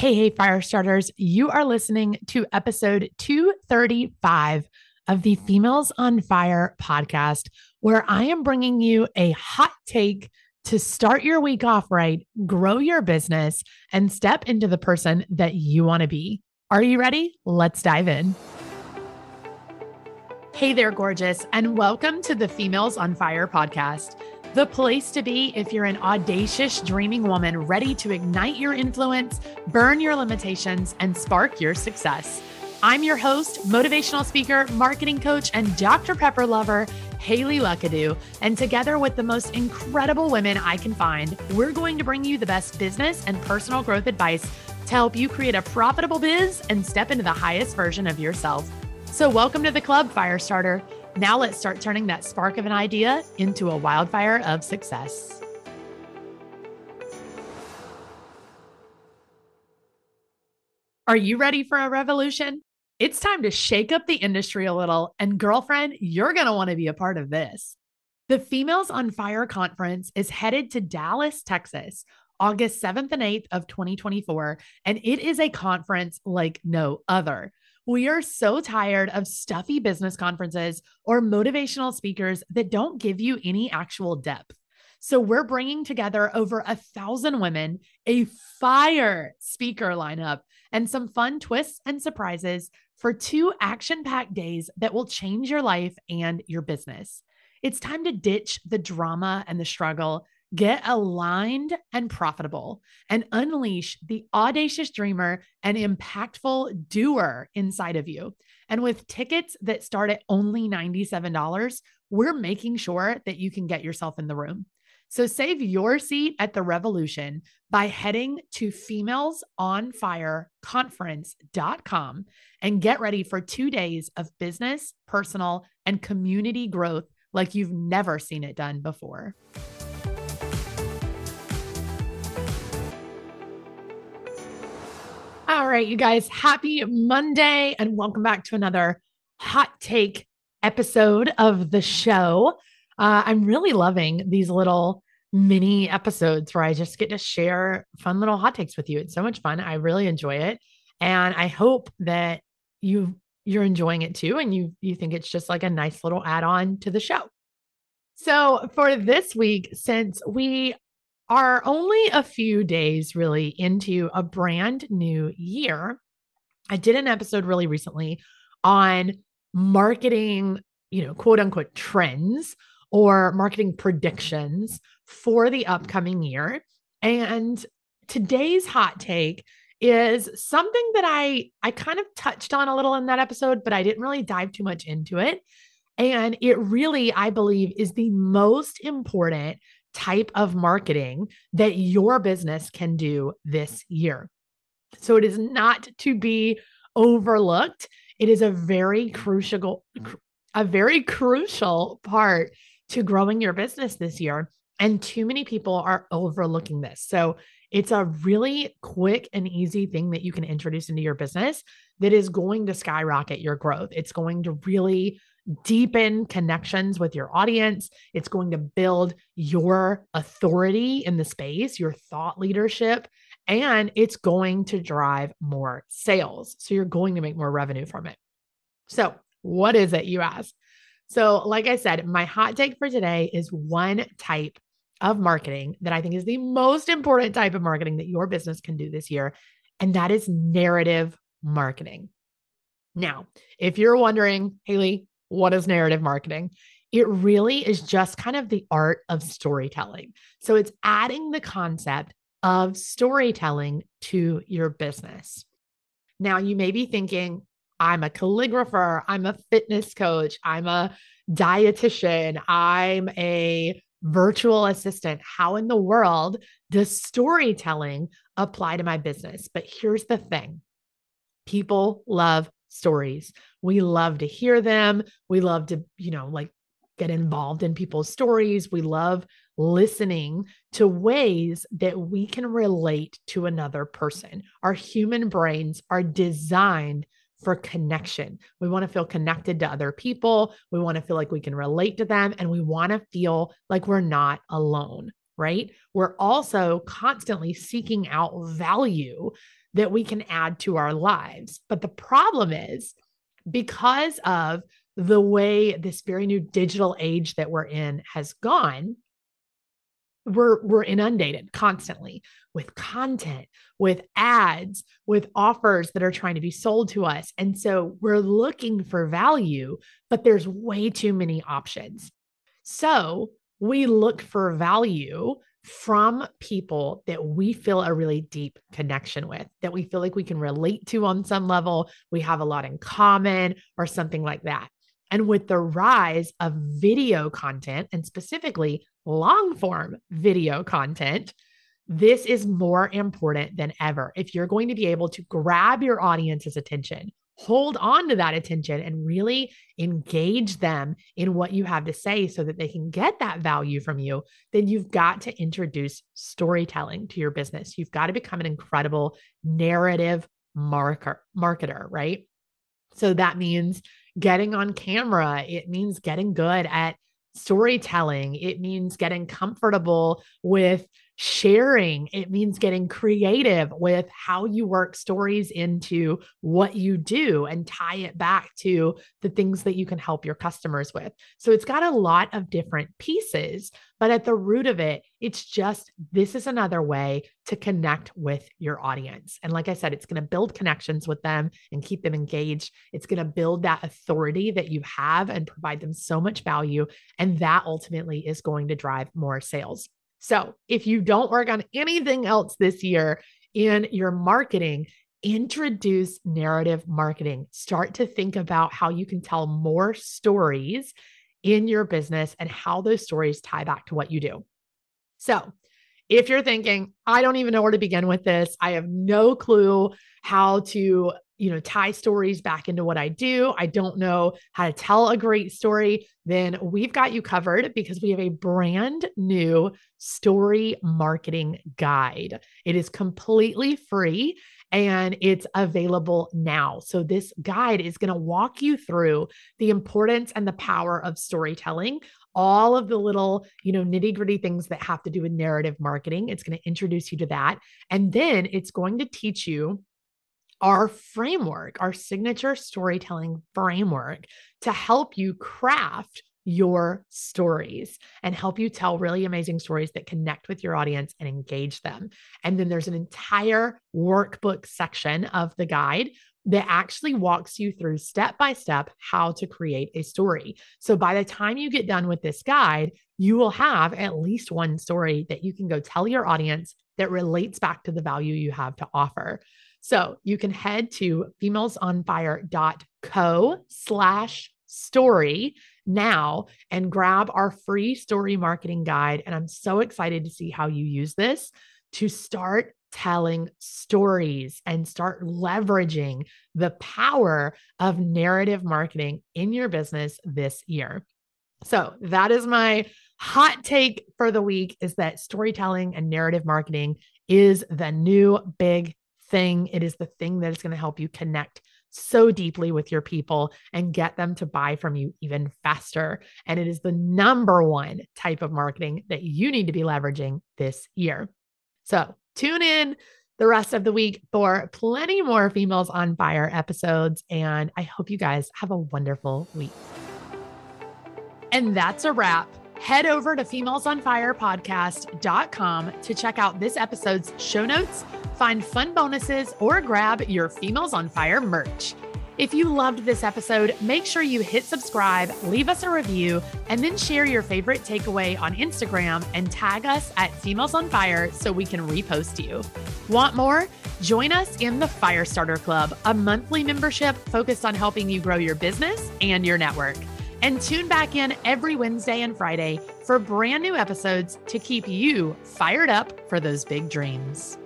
Hey, hey, fire starters. You are listening to episode 235 of the Females on Fire podcast, where I am bringing you a hot take to start your week off right, grow your business, and step into the person that you want to be. Are you ready? Let's dive in. Hey there, gorgeous, and welcome to the Females on Fire podcast the place to be if you're an audacious, dreaming woman ready to ignite your influence, burn your limitations, and spark your success. I'm your host, motivational speaker, marketing coach, and Dr. Pepper lover, Hayley Luckadoo. And together with the most incredible women I can find, we're going to bring you the best business and personal growth advice to help you create a profitable biz and step into the highest version of yourself. So, welcome to the club, Firestarter. Now let's start turning that spark of an idea into a wildfire of success. Are you ready for a revolution? It's time to shake up the industry a little. And girlfriend, you're going to want to be a part of this. The Females on Fire conference is headed to Dallas, Texas, August 7th and 8th of 2024. And it is a conference like no other. We are so tired of stuffy business conferences or motivational speakers that don't give you any actual depth. So, we're bringing together over a thousand women, a fire speaker lineup, and some fun twists and surprises for two action packed days that will change your life and your business. It's time to ditch the drama and the struggle Get aligned and profitable and unleash the audacious dreamer and impactful doer inside of you. And with tickets that start at only $97, we're making sure that you can get yourself in the room. So save your seat at the revolution by heading to femalesonfireconference.com and get ready for two days of business, personal, and community growth like you've never seen it done before. All right, you guys, happy Monday and welcome back to another hot take episode of the show. Uh, I'm really loving these little mini episodes where I just get to share fun little hot takes with you. It's so much fun. I really enjoy it. And I hope that you you're enjoying it too and you you think it's just like a nice little add-on to the show. So, for this week since we are only a few days really into a brand new year. I did an episode really recently on marketing, you know, quote unquote trends or marketing predictions for the upcoming year. And today's hot take is something that I I kind of touched on a little in that episode, but I didn't really dive too much into it. And it really, I believe, is the most important type of marketing that your business can do this year. So it is not to be overlooked. It is a very crucial a very crucial part to growing your business this year and too many people are overlooking this. So it's a really quick and easy thing that you can introduce into your business that is going to skyrocket your growth. It's going to really deepen connections with your audience. It's going to build your authority in the space, your thought leadership, and it's going to drive more sales. So you're going to make more revenue from it. So, what is it, you ask? So, like I said, my hot take for today is one type of marketing that I think is the most important type of marketing that your business can do this year, and that is narrative marketing. Now, if you're wondering, Hayley, what is narrative marketing? It really is just kind of the art of storytelling. So it's adding the concept of storytelling to your business. Now, you may be thinking, I'm a calligrapher, I'm a fitness coach, I'm a dietitian, I'm a virtual assistant. How in the world does storytelling apply to my business? But here's the thing people love stories. We love to hear them. We love to, you know, like get involved in people's stories. We love listening to ways that we can relate to another person. Our human brains are designed for connection. We want to feel connected to other people. We want to feel like we can relate to them and we want to feel like we're not alone, right? We're also constantly seeking out value that we can add to our lives. But the problem is because of the way this very new digital age that we're in has gone, we're we're inundated constantly with content with ads with offers that are trying to be sold to us and so we're looking for value but there's way too many options so we look for value from people that we feel a really deep connection with, that we feel like we can relate to on some level, we have a lot in common, or something like that. And with the rise of video content and specifically long form video content, this is more important than ever. If you're going to be able to grab your audience's attention, hold on to that attention and really engage them in what you have to say so that they can get that value from you, then you've got to introduce storytelling to your business. You've got to become an incredible narrative marker, marketer, right? So that means getting on camera, it means getting good at storytelling, it means getting comfortable with sharing. It means getting creative with how you work stories into what you do and tie it back to the things that you can help your customers with. So it's got a lot of different pieces, but at the root of it, it's just this is another way to connect with your audience. And like I said, it's going to build connections with them and keep them engaged. It's going to build that authority that you have and provide them so much value. And that ultimately is going to drive more sales. So if you don't work on anything else this year in your marketing, introduce narrative marketing. Start to think about how you can tell more stories in your business and how those stories tie back to what you do. So, if you're thinking, I don't even know where to begin with this, I have no clue how to you know, tie stories back into what I do. I don't know how to tell a great story, then we've got you covered because we have a brand new story marketing guide. It is completely free and it's available now. So, this guide is going to walk you through the importance and the power of storytelling. All of the little, you know, nitty gritty things that have to do with narrative marketing. It's going to introduce you to that. And then it's going to teach you our framework, our signature storytelling framework to help you craft your stories and help you tell really amazing stories that connect with your audience and engage them. And then there's an entire workbook section of the guide that actually walks you through step by step how to create a story. So by the time you get done with this guide, you will have at least one story that you can go tell your audience that relates back to the value you have to offer. So you can head to femalesonfire.co slash story now and grab our free story marketing guide. And I'm so excited to see how you use this to start telling stories and start leveraging the power of narrative marketing in your business this year. So that is my hot take for the week is that storytelling and narrative marketing is the new big thing. It is the thing that is going to help you connect so deeply with your people and get them to buy from you even faster. And it is the number one type of marketing that you need to be leveraging this year. So tune in the rest of the week for plenty more Females on Fire episodes. And I hope you guys have a wonderful week. And that's a wrap. Head over to femalesonfirepodcast.com to check out this episode's show notes find fun bonuses, or grab your Females on Fire merch. If you loved this episode, make sure you hit subscribe, leave us a review, and then share your favorite takeaway on Instagram and tag us at Females on Fire so we can repost you. Want more? Join us in the Firestarter Club, a monthly membership focused on helping you grow your business and your network. And tune back in every Wednesday and Friday for brand new episodes to keep you fired up for those big dreams.